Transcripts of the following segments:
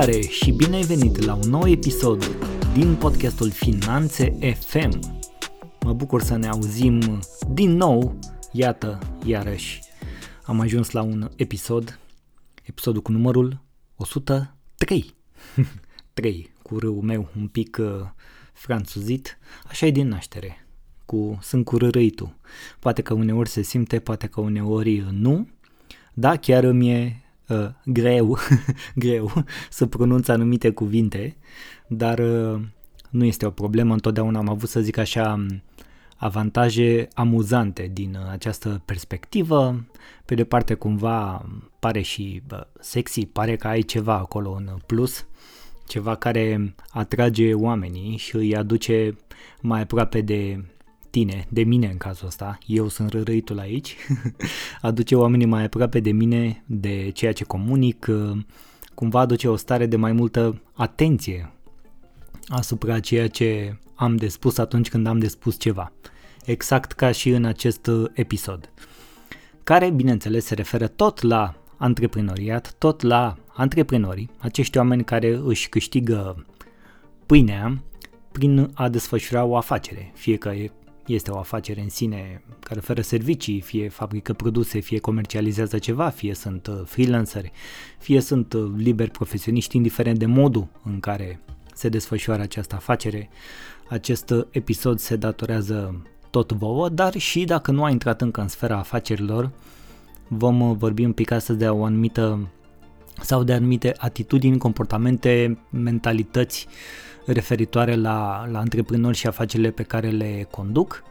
Salutare și bine ai venit la un nou episod din podcastul Finanțe FM. Mă bucur să ne auzim din nou, iată, iarăși am ajuns la un episod, episodul cu numărul 103. 3, cu râul meu un pic uh, franțuzit, așa e din naștere, cu, sunt cu rârâitul. Poate că uneori se simte, poate că uneori nu, da, chiar îmi e uh, greu, greu să pronunț anumite cuvinte, dar uh, nu este o problemă, întotdeauna am avut să zic așa avantaje amuzante din uh, această perspectivă. Pe de parte cumva pare și bă, sexy, pare că ai ceva acolo în plus, ceva care atrage oamenii și îi aduce mai aproape de tine, de mine în cazul ăsta, eu sunt rărăitul aici, aduce oamenii mai aproape de mine, de ceea ce comunic, uh, cumva aduce o stare de mai multă atenție asupra ceea ce am de spus atunci când am de spus ceva. Exact ca și în acest uh, episod. Care, bineînțeles, se referă tot la antreprenoriat, tot la antreprenorii, acești oameni care își câștigă pâinea prin a desfășura o afacere, fie că este o afacere în sine care oferă servicii, fie fabrică produse, fie comercializează ceva, fie sunt uh, freelanceri, fie sunt uh, liberi profesioniști, indiferent de modul în care se desfășoară această afacere. Acest uh, episod se datorează tot vouă, dar și dacă nu a intrat încă în sfera afacerilor, vom vorbi un pic astăzi de o anumită sau de anumite atitudini, comportamente, mentalități uh, referitoare la, la antreprenori și afacerile pe care le conduc,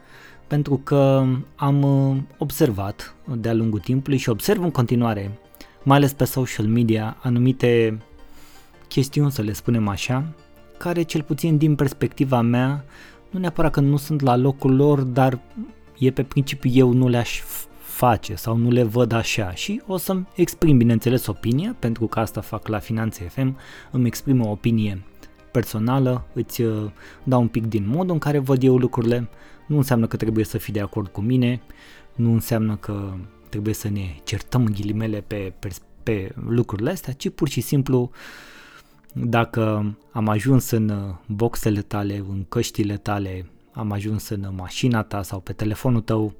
pentru că am uh, observat de-a lungul timpului și observ în continuare, mai ales pe social media, anumite chestiuni, să le spunem așa, care cel puțin din perspectiva mea, nu neapărat că nu sunt la locul lor, dar e pe principiu eu nu le-aș face sau nu le văd așa. Și o să-mi exprim bineînțeles opinia, pentru că asta fac la Finanțe FM, îmi exprim o opinie personală, îți uh, dau un pic din modul în care văd eu lucrurile. Nu înseamnă că trebuie să fii de acord cu mine, nu înseamnă că trebuie să ne certăm ghilimele pe, pe, pe lucrurile astea, ci pur și simplu dacă am ajuns în uh, boxele tale, în căștile tale, am ajuns în mașina ta sau pe telefonul tău,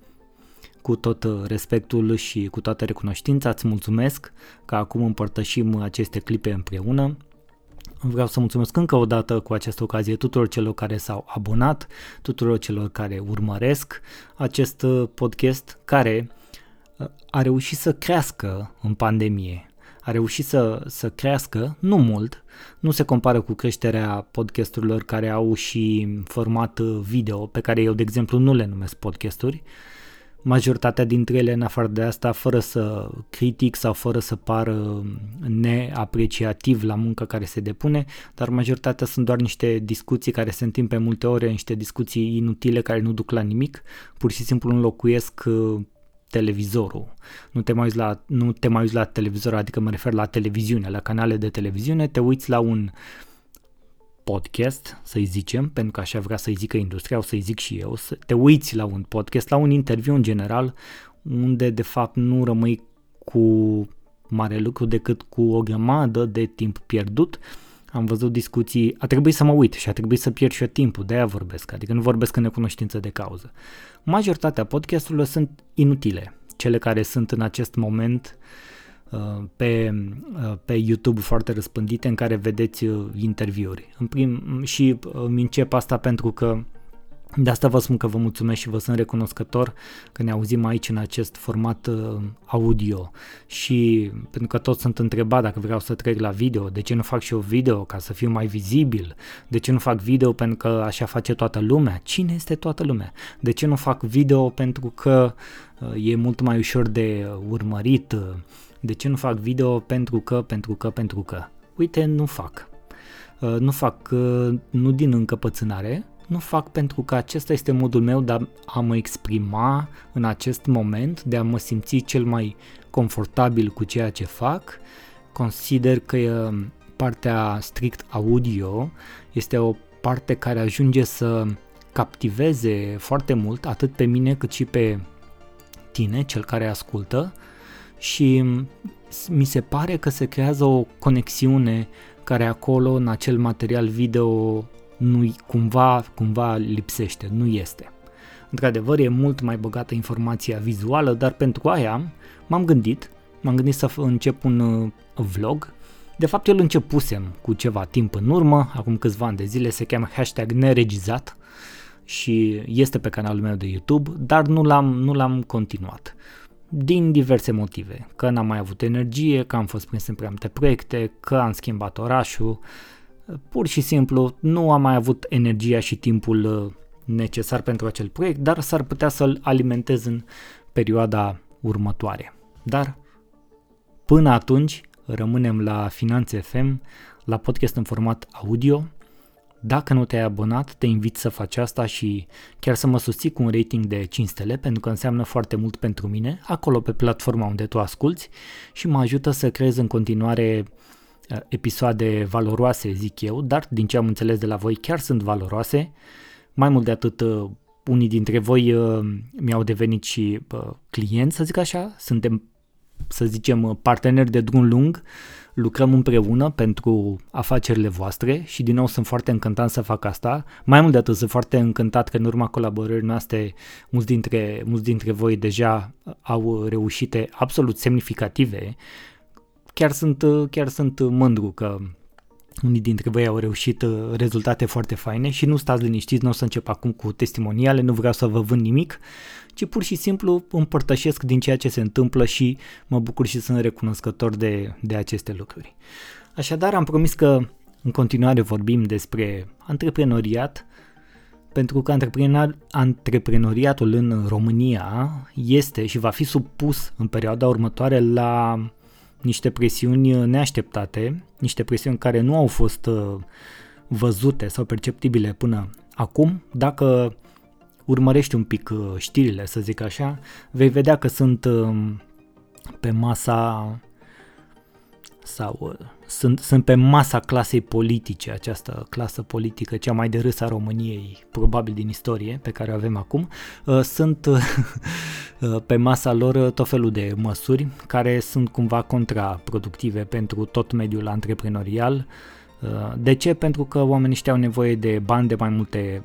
cu tot uh, respectul și cu toată recunoștința, îți mulțumesc că acum împărtășim aceste clipe împreună Vreau să mulțumesc încă o dată cu această ocazie tuturor celor care s-au abonat, tuturor celor care urmăresc acest uh, podcast care uh, a reușit să crească în pandemie. A reușit să, să crească, nu mult, nu se compară cu creșterea podcasturilor care au și format uh, video, pe care eu, de exemplu, nu le numesc podcasturi, uh, majoritatea dintre ele, în afară de asta, fără să critic sau fără să pară neapreciativ la munca care se depune, dar majoritatea sunt doar niște discuții care se întind pe multe ore, niște discuții inutile care nu duc la nimic, pur și simplu înlocuiesc uh, televizorul. Nu te mai uiți la, nu te mai uiți la televizor, adică mă refer la televiziune, la canale de televiziune, te uiți la un uh, podcast, să-i zicem, pentru că așa vrea să-i zică industria, o să-i zic și eu, să te uiți la un podcast, la un interviu în general, unde de fapt nu rămâi cu mare lucru decât cu o grămadă de timp pierdut. Am văzut discuții, a trebuit să mă uit și a trebuit să pierd și eu timpul, de aia vorbesc, adică nu vorbesc în necunoștință de cauză. Majoritatea podcasturilor sunt inutile, cele care sunt în acest moment uh, Uh, pe, uh, pe YouTube foarte răspândite în care vedeți uh, interviuri. În prim, și îmi încep asta pentru că de asta vă spun că vă mulțumesc și vă sunt recunoscător că ne auzim aici în acest format audio. Și pentru că toți sunt întrebat dacă vreau să trec la video, de ce nu fac și eu video ca să fiu mai vizibil, de ce nu fac video pentru că așa face toată lumea, cine este toată lumea, de ce nu fac video pentru că e mult mai ușor de urmărit, de ce nu fac video? Pentru că, pentru că, pentru că. Uite, nu fac. Uh, nu fac, uh, nu din încăpățânare, nu fac pentru că acesta este modul meu de a mă exprima în acest moment, de a mă simți cel mai confortabil cu ceea ce fac. Consider că uh, partea strict audio este o parte care ajunge să captiveze foarte mult atât pe mine cât și pe tine, cel care ascultă, și mi se pare că se creează o conexiune care acolo, în acel material video, nu cumva, cumva lipsește, nu este. Într-adevăr, e mult mai bogată informația vizuală, dar pentru aia m-am gândit, m-am gândit să încep un uh, vlog. De fapt, eu îl începusem cu ceva timp în urmă, acum câțiva ani de zile, se cheamă hashtag neregizat și este pe canalul meu de YouTube, dar nu l-am, nu l-am continuat din diverse motive, că n-am mai avut energie, că am fost prins în prea multe proiecte, că am schimbat orașul, pur și simplu nu am mai avut energia și timpul uh, necesar pentru acel proiect, dar s-ar putea să-l alimentez în perioada următoare. Dar până atunci rămânem la Finanțe FM, la podcast în format audio, dacă nu te-ai abonat, te invit să faci asta și chiar să mă susții cu un rating de 5 stele, pentru că înseamnă foarte mult pentru mine, acolo pe platforma unde tu asculti și mă ajută să creez în continuare uh, episoade valoroase, zic eu, dar din ce am înțeles de la voi chiar sunt valoroase. Mai mult de atât, uh, unii dintre voi uh, mi-au devenit și clienți, să zic așa, suntem, să zicem, parteneri de drum lung, lucrăm împreună pentru afacerile voastre și din nou sunt foarte încântat să fac asta. Mai mult de atât, sunt foarte încântat că în urma colaborării noastre mulți dintre, mulți dintre voi deja au reușite absolut semnificative. Chiar sunt, chiar sunt mândru că unii dintre voi au reușit uh, rezultate foarte faine și nu stați liniștiți, nu o să încep acum cu testimoniale, nu vreau să vă vând nimic, ci pur și simplu împărtășesc din ceea ce se întâmplă și mă bucur și sunt recunoscător de, de aceste lucruri. Așadar, am promis că în continuare vorbim despre antreprenoriat, pentru că antreprenoriatul în România este și va fi supus în perioada următoare la niște presiuni neașteptate, niște presiuni care nu au fost uh, văzute sau perceptibile până acum. Dacă urmărești un pic uh, știrile, să zic așa, vei vedea că sunt um, pe masa sau uh, sunt, sunt pe masa clasei politice, această clasă politică cea mai de râs a României, probabil din istorie, pe care o avem acum, uh, sunt pe masa lor tot felul de măsuri care sunt cumva contraproductive pentru tot mediul antreprenorial. De ce? Pentru că oamenii ăștia au nevoie de bani, de mai multe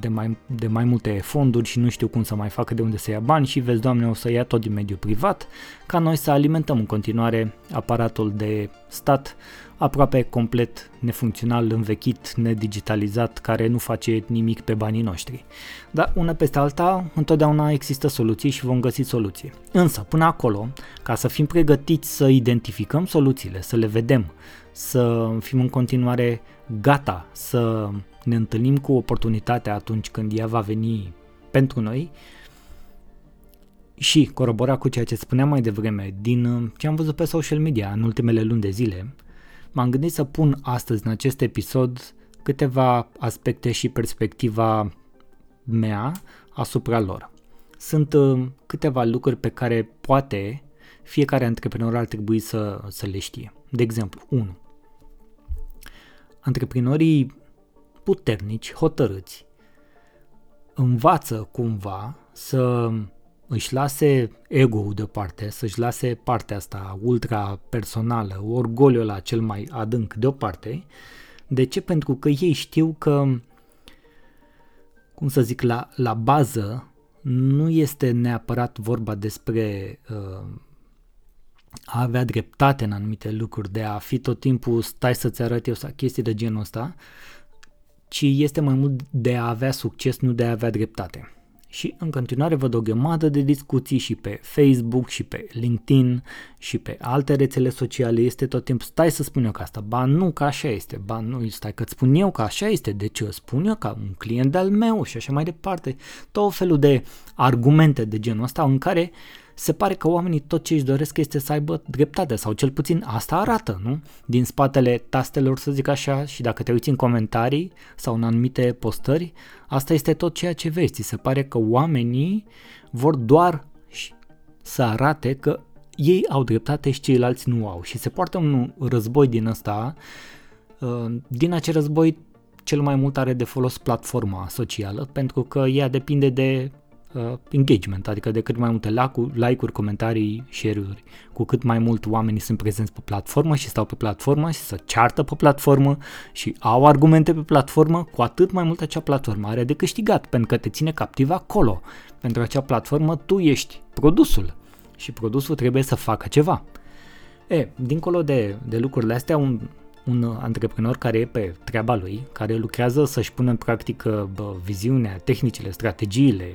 de mai, de mai multe fonduri și nu știu cum să mai facă de unde să ia bani și vezi, Doamne, o să ia tot din mediul privat, ca noi să alimentăm în continuare aparatul de stat aproape complet nefuncțional, învechit, nedigitalizat, care nu face nimic pe banii noștri. Dar una peste alta, întotdeauna există soluții și vom găsi soluții. Însă, până acolo, ca să fim pregătiți să identificăm soluțiile, să le vedem, să fim în continuare gata să ne întâlnim cu oportunitatea atunci când ea va veni pentru noi și corobora cu ceea ce spuneam mai devreme din uh, ce am văzut pe social media în ultimele luni de zile, m-am gândit să pun astăzi în acest episod câteva aspecte și perspectiva mea asupra lor. Sunt uh, câteva lucruri pe care poate fiecare antreprenor ar trebui să, să le știe. De exemplu, 1. Antreprenorii puternici, hotărâți, învață cumva să își lase ego-ul deoparte, să-și lase partea asta ultra personală, orgoliul la cel mai adânc deoparte. De ce? Pentru că ei știu că, cum să zic, la, la bază nu este neapărat vorba despre uh, a avea dreptate în anumite lucruri, de a fi tot timpul stai să-ți arăt eu sau chestii de genul ăsta, ci este mai mult de a avea succes, nu de a avea dreptate. Și în continuare văd o grămadă de discuții și pe Facebook și pe LinkedIn și pe alte rețele sociale. Este tot timpul, stai să spun eu că asta, ba nu că așa este, ba nu, stai că spun eu că așa este, de ce spun eu ca un client al meu și așa mai departe. Tot felul de argumente de genul ăsta în care uh, se pare că oamenii tot ce își doresc este să aibă dreptate sau cel puțin asta arată, nu? Din spatele tastelor, să zic așa, și dacă te uiți în comentarii sau în anumite postări, asta este tot ceea ce vezi. Ți se pare că oamenii vor doar să arate că ei au dreptate și ceilalți nu au. Și se poartă un război din ăsta. Uh, din acel război cel mai mult are de folos platforma socială, pentru că ea depinde de uh, engagement, adică de cât mai multe like-uri, comentarii, share-uri, cu cât mai mult oamenii sunt prezenți pe platformă și stau pe platformă și să ceartă pe platformă și au argumente pe platformă, cu atât mai mult acea platformă are de câștigat, pentru că te ține captiv acolo. Pentru acea platformă tu ești produsul și produsul trebuie să facă ceva. E, dincolo de, de lucrurile astea, un, un antreprenor care e pe treaba lui, care lucrează să-și pună în practică bă, viziunea, tehnicile, strategiile,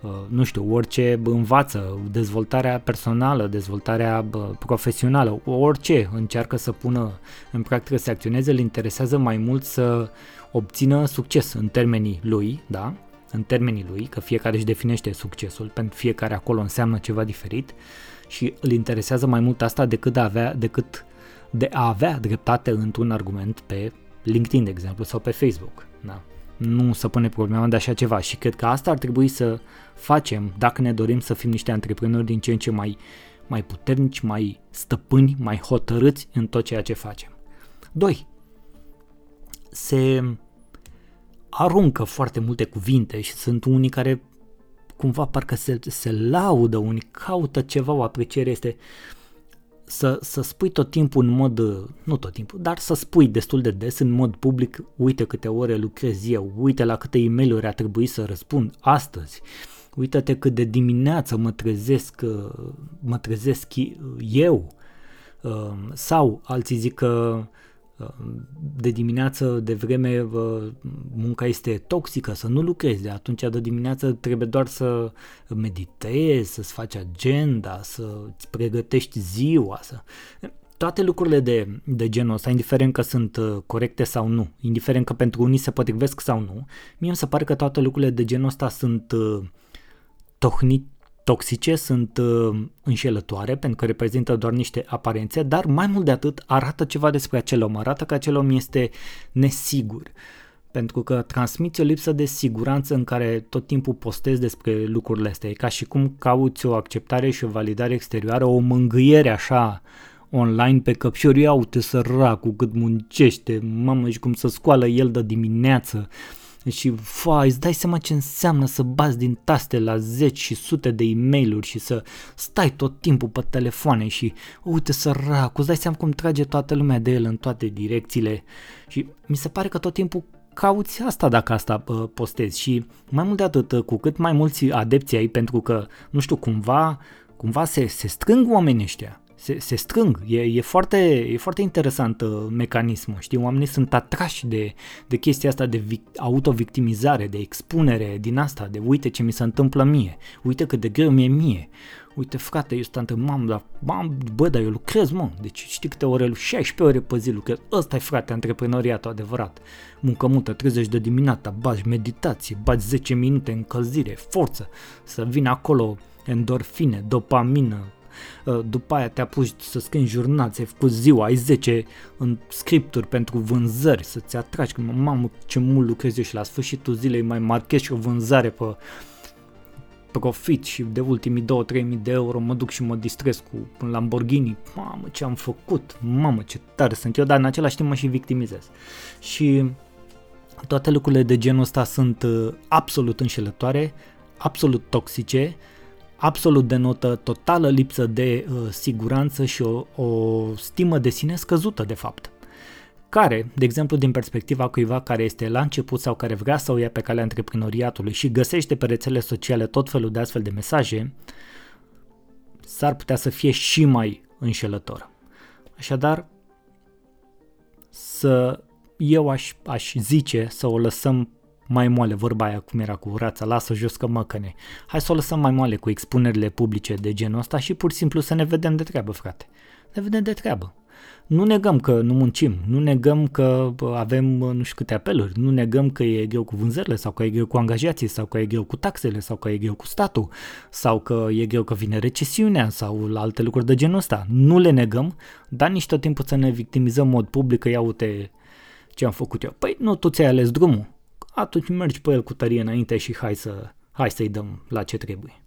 bă, nu știu, orice bă, învață, dezvoltarea personală, dezvoltarea bă, profesională, orice încearcă să pună în practică, să acționeze, îl interesează mai mult să obțină succes în termenii lui, da? în termenii lui, că fiecare își definește succesul, pentru fiecare acolo înseamnă ceva diferit și îl interesează mai mult asta decât, de a avea, decât de a avea dreptate într-un argument pe LinkedIn, de exemplu, sau pe Facebook. Da. Nu să pune problema de așa ceva și cred că asta ar trebui să facem dacă ne dorim să fim niște antreprenori din ce în ce mai, mai puternici, mai stăpâni, mai hotărâți în tot ceea ce facem. 2. Se aruncă foarte multe cuvinte și sunt unii care cumva parcă se, se laudă, unii caută ceva, o apreciere este să, să spui tot timpul în mod, nu tot timpul, dar să spui destul de des în mod public, uite câte ore lucrez eu, uite la câte e mail ar trebui să răspund astăzi, uite-te cât de dimineață mă trezesc, mă trezesc eu, sau alții zic că de dimineață, de vreme, munca este toxică, să nu lucrezi, atunci de dimineață trebuie doar să meditezi, să-ți faci agenda, să-ți pregătești ziua, să... Toate lucrurile de, de genul ăsta, indiferent că sunt uh, corecte sau nu, indiferent că pentru unii se potrivesc sau nu, mie mi se pare că toate lucrurile de genul ăsta sunt uh, tohnit, toxice, sunt uh, înșelătoare pentru că reprezintă doar niște aparențe, dar mai mult de atât arată ceva despre acel om, arată că acel om este nesigur pentru că transmiți o lipsă de siguranță în care tot timpul postezi despre lucrurile astea. E ca și cum cauți o acceptare și o validare exterioară, o mângâiere așa online pe căpșor, ia uite săracul cât muncește, mamă și cum să scoală el de dimineață, uh, și, fa, îți dai seama ce înseamnă să bați din taste la zeci și sute de e mail și să stai tot timpul pe telefoane și, uite săracu, îți dai seama cum trage toată lumea de el în toate direcțiile. Și mi se pare că tot timpul cauți asta dacă asta uh, postezi. Și mai mult de atât, cu cât mai mulți adepții ai, pentru că, nu știu, cumva, cumva se, se strâng oamenii ăștia se, se strâng. E, e, foarte, e foarte interesant uh, mecanismul. Știi, oamenii sunt atrași de, de chestia asta de vic, autovictimizare, de expunere din asta, de uite ce mi se întâmplă mie, uite cât de greu mi-e mie, uite frate, eu sunt mam, dar, mam, bă, dar eu lucrez, mă, deci știi câte ore, 16 ore pe zi lucrez, ăsta e frate, antreprenoriatul adevărat, muncă mută, 30 de dimineața, bagi meditație, bagi 10 minute încălzire, forță, să vină acolo endorfine, dopamină, Uh, după aia te apuci să scrii jurnal, ți-ai făcut ziua, ai 10 în scripturi pentru vânzări, să-ți atragi, că mamă ce mult lucrezi eu și la sfârșitul zilei mai marchezi și o vânzare pe profit și de ultimii 2-3 mii de euro mă duc și mă distrez cu un Lamborghini, mamă ce am făcut, mamă ce tare sunt eu, dar în același timp mă și victimizez. Și toate lucrurile de genul ăsta sunt uh, absolut înșelătoare, absolut toxice absolut denotă totală lipsă de uh, siguranță și o, o stimă de sine scăzută de fapt care, de exemplu din perspectiva cuiva care este la început sau care vrea să o ia pe calea antreprenoriatului și găsește pe rețele sociale tot felul de astfel de mesaje, s-ar putea să fie și mai înșelător. Așadar, să eu aș, aș zice să o lăsăm mai moale, vorba aia cum era cu rața, lasă jos că măcăne. Hai să o lăsăm mai moale cu expunerile publice de genul ăsta și pur și simplu să ne vedem de treabă, frate. Ne vedem de treabă. Nu negăm că nu muncim, nu negăm că avem nu știu câte apeluri, nu negăm că e greu cu vânzările sau că e greu cu angajații sau că e greu cu taxele sau că e greu cu statul sau că e greu că vine recesiunea sau la alte lucruri de genul ăsta. Nu le negăm, dar nici tot timpul să ne victimizăm în mod public că ia uite ce am făcut eu. Păi nu, tu ți-ai ales drumul atunci mergi pe el cu tărie înainte și hai, să, hai să-i dăm la ce trebuie.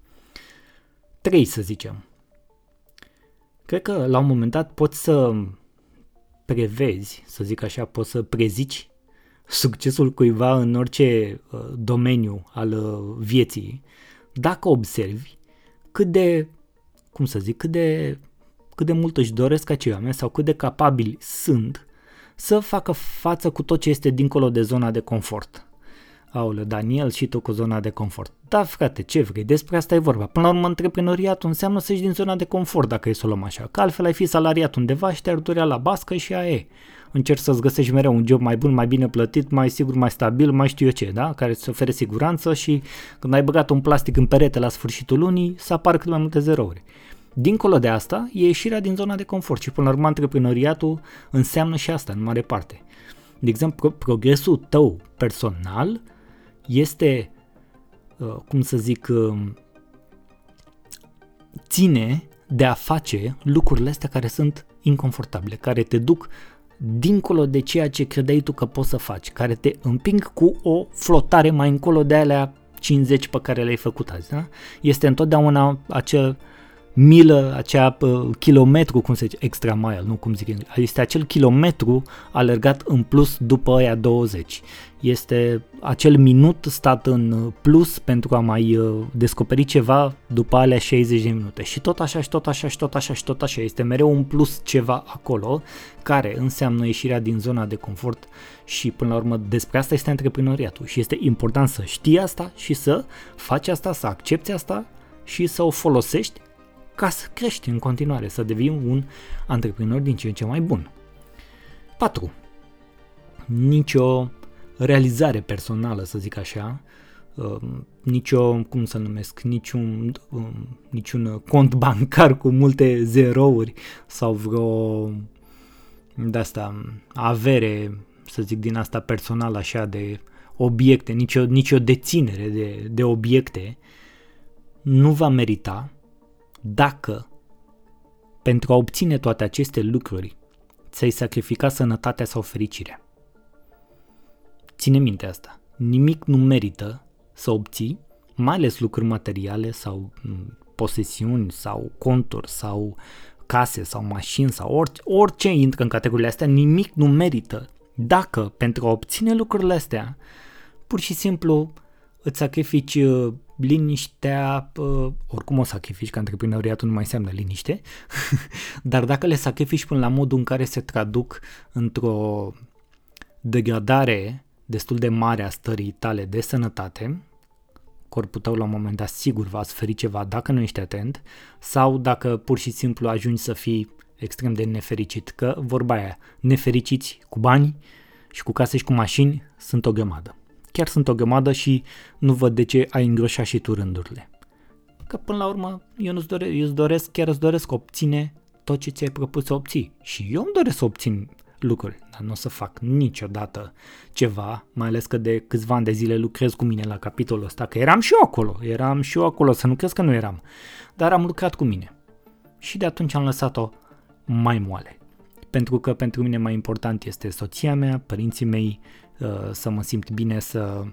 3 să zicem. Cred că la un moment dat poți să prevezi, să zic așa, poți să prezici succesul cuiva în orice uh, domeniu al uh, vieții, dacă observi cât de, cum să zic, cât de, cât de mult își doresc acei oameni sau cât de capabili sunt să facă față cu tot ce este dincolo de zona de confort. Aoleu, Daniel, și tu cu zona de confort. Da, frate, ce vrei? Despre asta e vorba. Până la urmă, antreprenoriatul înseamnă să ieși din zona de confort, dacă e să o luăm așa. Că altfel ai fi salariat undeva și te-ar durea la bască și aia e. Încerci să-ți găsești mereu un job mai bun, mai bine plătit, mai sigur, mai stabil, mai știu eu ce, da? Care îți ofere siguranță și când ai băgat un plastic în perete la sfârșitul lunii, să apară cât mai multe zerouri. Dincolo de asta, e ieșirea din zona de confort și până la urmă antreprenoriatul înseamnă și asta în mare parte. De exemplu, progresul tău personal este, uh, cum să zic, uh, ține de a face lucrurile astea care sunt inconfortabile, care te duc dincolo de ceea ce credeai tu că poți să faci, care te împing cu o flotare mai încolo de alea 50 pe care le-ai făcut azi. Da? Este întotdeauna acel milă, acea uh, kilometru, cum se zice, extra mile, nu cum zic este acel kilometru alergat în plus după aia 20. Este acel minut stat în plus pentru a mai uh, descoperi ceva după alea 60 de minute. Și tot așa și tot așa și tot așa și tot așa. Este mereu un plus ceva acolo care înseamnă ieșirea din zona de confort și până la urmă despre asta este antreprenoriatul și este important să știi asta și să faci asta, să accepti asta și să o folosești ca să crești în continuare, să devii un antreprenor din ce în ce mai bun. 4. Nicio realizare personală, să zic așa, uh, nicio, cum să numesc, niciun, uh, niciun cont bancar cu multe zerouri sau vreo de asta avere, să zic din asta personală așa de obiecte, nicio, nicio deținere de, de obiecte nu va merita dacă pentru a obține toate aceste lucruri ți-ai sacrificat sănătatea sau fericirea. Ține minte asta. Nimic nu merită să obții, mai ales lucruri materiale sau mm, posesiuni sau conturi sau case sau mașini sau orice, orice intră în categoriile astea, nimic nu merită dacă pentru a obține lucrurile astea pur și simplu îți sacrifici uh, liniștea, uh, oricum o sacrifici, că antreprenoriatul nu mai înseamnă liniște, dar dacă le sacrifici până la modul în care se traduc într-o degradare destul de mare a stării tale de sănătate, corpul tău la un moment dat sigur va sferi ceva dacă nu ești atent, sau dacă pur și simplu ajungi să fii extrem de nefericit, că vorba aia, nefericiți cu bani și cu case și cu mașini sunt o grămadă chiar sunt o gămadă și nu văd de ce ai îngroșa și tu rândurile. Că până la urmă eu nu-ți doresc, eu îți doresc, chiar îți doresc obține tot ce ți-ai propus să obții. Și eu îmi doresc să obțin lucruri, dar nu o să fac niciodată ceva, mai ales că de câțiva ani de zile lucrez cu mine la capitolul ăsta, că eram și eu acolo, eram și eu acolo, să nu crezi că nu eram, dar am lucrat cu mine. Și de atunci am lăsat-o mai moale. Pentru că pentru mine mai important este soția mea, părinții mei, Uh, să mă simt bine, să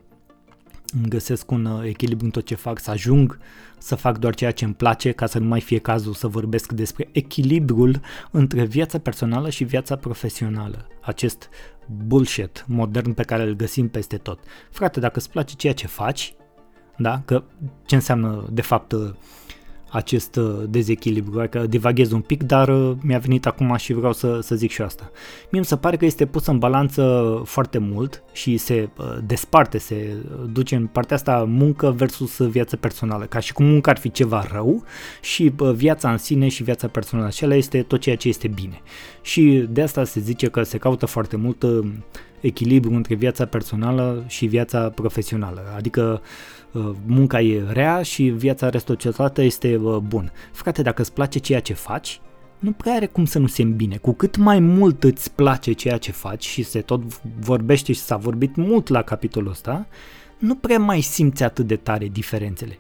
îmi găsesc un uh, echilibru în tot ce fac, să ajung să fac doar ceea ce îmi place, ca să nu mai fie cazul să vorbesc despre echilibrul între viața personală și viața profesională. Acest bullshit modern pe care îl găsim peste tot. Frate, dacă îți place ceea ce faci, da? Că ce înseamnă de fapt uh, acest uh, dezechilibru, adică divaghez un pic, dar uh, mi-a venit acum și vreau să, să zic și asta. Mie mi se pare că este pus în balanță foarte mult și se uh, desparte, se duce în partea asta muncă versus viața personală, ca și cum munca ar fi ceva rău și viața în sine și viața personală, și este tot ceea ce este bine. Și de asta se zice că se caută foarte mult echilibru între viața personală și viața profesională, adică Uh, munca e rea și viața restocietată este uh, bun. Frate, dacă îți place ceea ce faci, nu prea are cum să nu se îmbine. Cu cât mai mult îți place ceea ce faci și se tot vorbește și s-a vorbit mult la capitolul ăsta, nu prea mai simți atât de tare diferențele.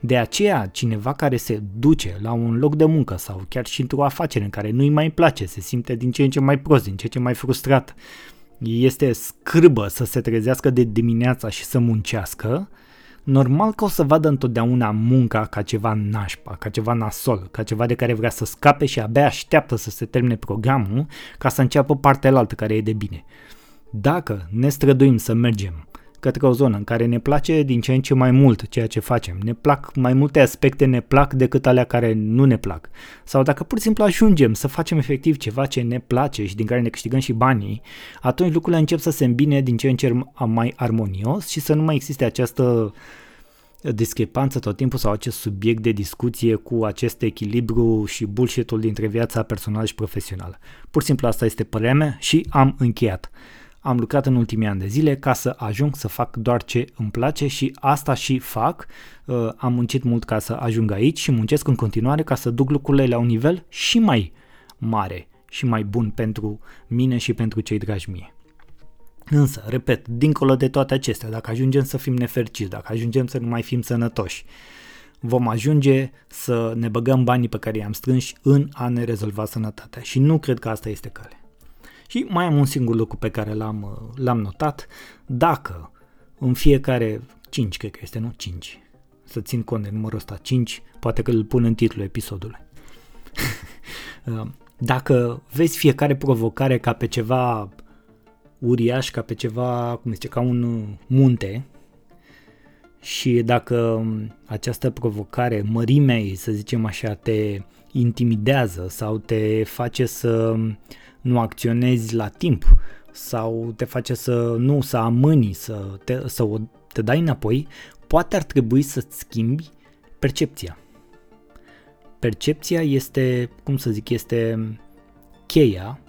De aceea, cineva care se duce la un loc de muncă sau chiar și într-o afacere în care nu-i mai place, se simte din ce în ce mai prost, din ce în ce mai frustrat, este scârbă să se trezească de dimineața și să muncească, normal că o să vadă întotdeauna munca ca ceva nașpa, ca ceva nasol, ca ceva de care vrea să scape și abia așteaptă să se termine programul ca să înceapă partea altă care e de bine. Dacă ne străduim să mergem către o zonă în care ne place din ce în ce mai mult ceea ce facem. Ne plac mai multe aspecte, ne plac decât alea care nu ne plac. Sau dacă pur și simplu ajungem să facem efectiv ceva ce ne place și din care ne câștigăm și banii, atunci lucrurile încep să se îmbine din ce în ce mai armonios și să nu mai existe această discrepanță tot timpul sau acest subiect de discuție cu acest echilibru și bullshit-ul dintre viața personală și profesională. Pur și simplu asta este părerea mea și am încheiat. Am lucrat în ultimii ani de zile ca să ajung să fac doar ce îmi place și asta și fac. Uh, am muncit mult ca să ajung aici și muncesc în continuare ca să duc lucrurile la un nivel și mai mare și mai bun pentru mine și pentru cei dragi mie. Însă, repet, dincolo de toate acestea, dacă ajungem să fim nefericiți, dacă ajungem să nu mai fim sănătoși, vom ajunge să ne băgăm banii pe care i-am strâns în a ne rezolva sănătatea. Și nu cred că asta este cale. Și mai am un singur lucru pe care l-am, l-am notat. Dacă în fiecare 5, cred că este, nu? 5. Să țin cont de numărul ăsta 5, poate că îl pun în titlul episodului. Dacă vezi fiecare provocare ca pe ceva uriaș, ca pe ceva, cum zice, ca un munte, și dacă această provocare, mărimea ei, să zicem așa, te intimidează sau te face să nu acționezi la timp sau te face să nu, să amâni, să te, să o, te dai înapoi, poate ar trebui să-ți schimbi percepția. Percepția este, cum să zic, este cheia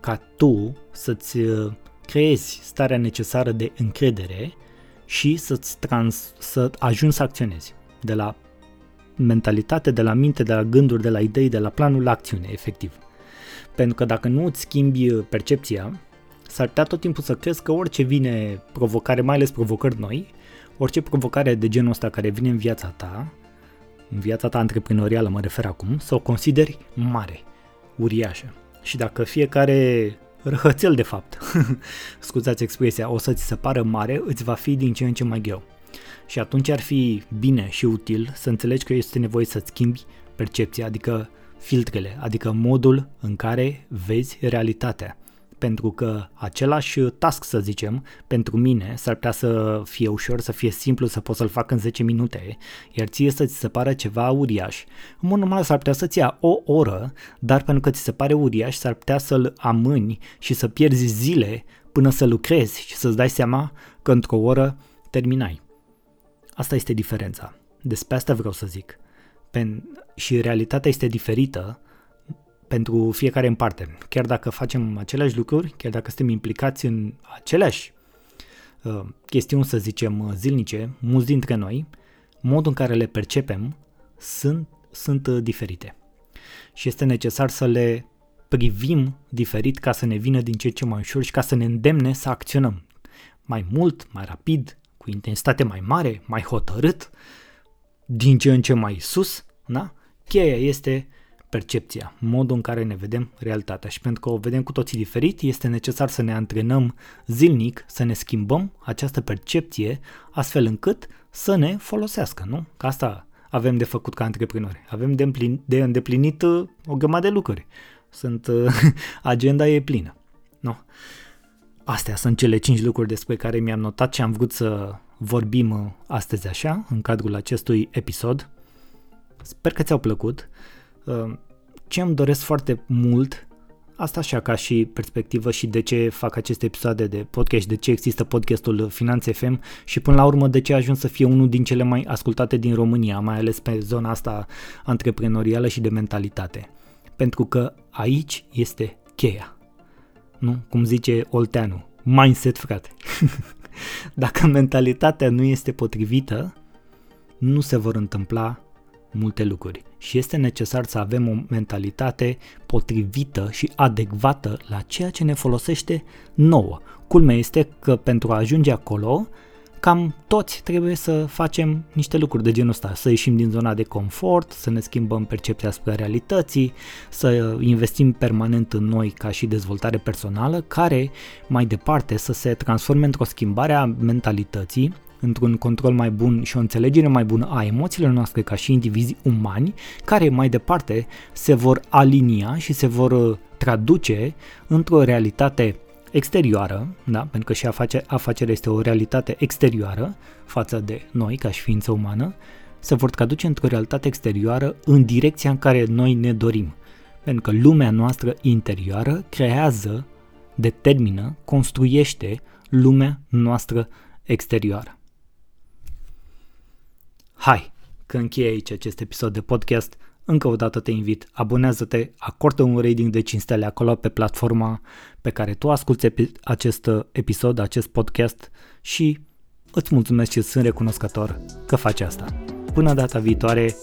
ca tu să-ți uh, creezi starea necesară de încredere și să-ți trans, să ajungi să acționezi de la mentalitate, de la minte, de la gânduri, de la idei, de la planul la acțiune, efectiv. Pentru că dacă nu îți schimbi uh, percepția, s-ar putea tot timpul să crezi că orice vine provocare, mai ales provocări noi, orice provocare de genul ăsta care vine în viața ta, în viața ta antreprenorială mă refer acum, să o consideri mare, uriașă. Și dacă fiecare răhățel de fapt, scuzați expresia, o să ți se pară mare, îți va fi din ce în ce mai greu. Și atunci ar fi bine și util să înțelegi că este nevoie să-ți schimbi percepția, adică filtrele, adică modul în care vezi realitatea. Pentru că același task, să zicem, pentru mine s-ar putea să fie ușor, să fie simplu, să pot să-l fac în 10 minute, iar ție să ți se pară ceva uriaș. În mod normal s-ar putea să-ți ia o oră, dar pentru că ți se pare uriaș, s-ar putea să-l amâni și să pierzi zile până să lucrezi și să-ți dai seama că într-o oră terminai. Asta este diferența. Despre asta vreau să zic. Pen- și realitatea este diferită pentru fiecare în parte. Chiar dacă facem aceleași lucruri, chiar dacă suntem implicați în aceleași uh, chestiuni, să zicem, zilnice, mulți dintre noi, modul în care le percepem sunt, sunt uh, diferite. Și este necesar să le privim diferit ca să ne vină din ce ce mai ușor și ca să ne îndemne să acționăm mai mult, mai rapid, cu intensitate mai mare, mai hotărât, din ce în ce mai sus, da? Cheia este percepția, modul în care ne vedem realitatea și pentru că o vedem cu toții diferit, este necesar să ne antrenăm zilnic, să ne schimbăm această percepție astfel încât să ne folosească, nu? Ca asta avem de făcut ca antreprenori. Avem de, împlin, de îndeplinit uh, o grămadă de lucruri. Sunt, uh, agenda e plină. Nu? Astea sunt cele 5 lucruri despre care mi-am notat și am vrut să vorbim uh, astăzi așa, în cadrul acestui episod. Sper că ți-au plăcut. Uh, ce îmi doresc foarte mult, asta așa ca și perspectivă și de ce fac aceste episoade de podcast, de ce există podcastul Finanțe FM și până la urmă de ce a ajuns să fie unul din cele mai ascultate din România, mai ales pe zona asta antreprenorială și de mentalitate. Pentru că aici este cheia. Nu? Cum zice Olteanu, mindset frate. Dacă mentalitatea nu este potrivită, nu se vor întâmpla multe lucruri și este necesar să avem o mentalitate potrivită și adecvată la ceea ce ne folosește nouă. Culmea este că pentru a ajunge acolo, cam toți trebuie să facem niște lucruri de genul ăsta, să ieșim din zona de confort, să ne schimbăm percepția asupra realității, să investim permanent în noi ca și dezvoltare personală, care mai departe să se transforme într-o schimbare a mentalității într-un control mai bun și o înțelegere mai bună a emoțiilor noastre ca și indivizi umani, care mai departe se vor alinia și se vor uh, traduce într-o realitate exterioară, da? pentru că și afacerea este o realitate exterioară față de noi ca și ființă umană, se vor traduce într-o realitate exterioară în direcția în care noi ne dorim. Pentru că lumea noastră interioară creează, determină, construiește lumea noastră exterioară. Hai, că încheie aici acest episod de podcast. Încă o dată te invit, abonează-te, acordă un rating de 5 stele acolo pe platforma pe care tu asculti acest episod, acest podcast și îți mulțumesc și sunt recunoscător că faci asta. Până data viitoare,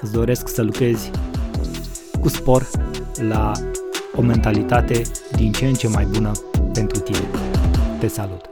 îți doresc să lucrezi cu spor la o mentalitate din ce în ce mai bună pentru tine. Te salut!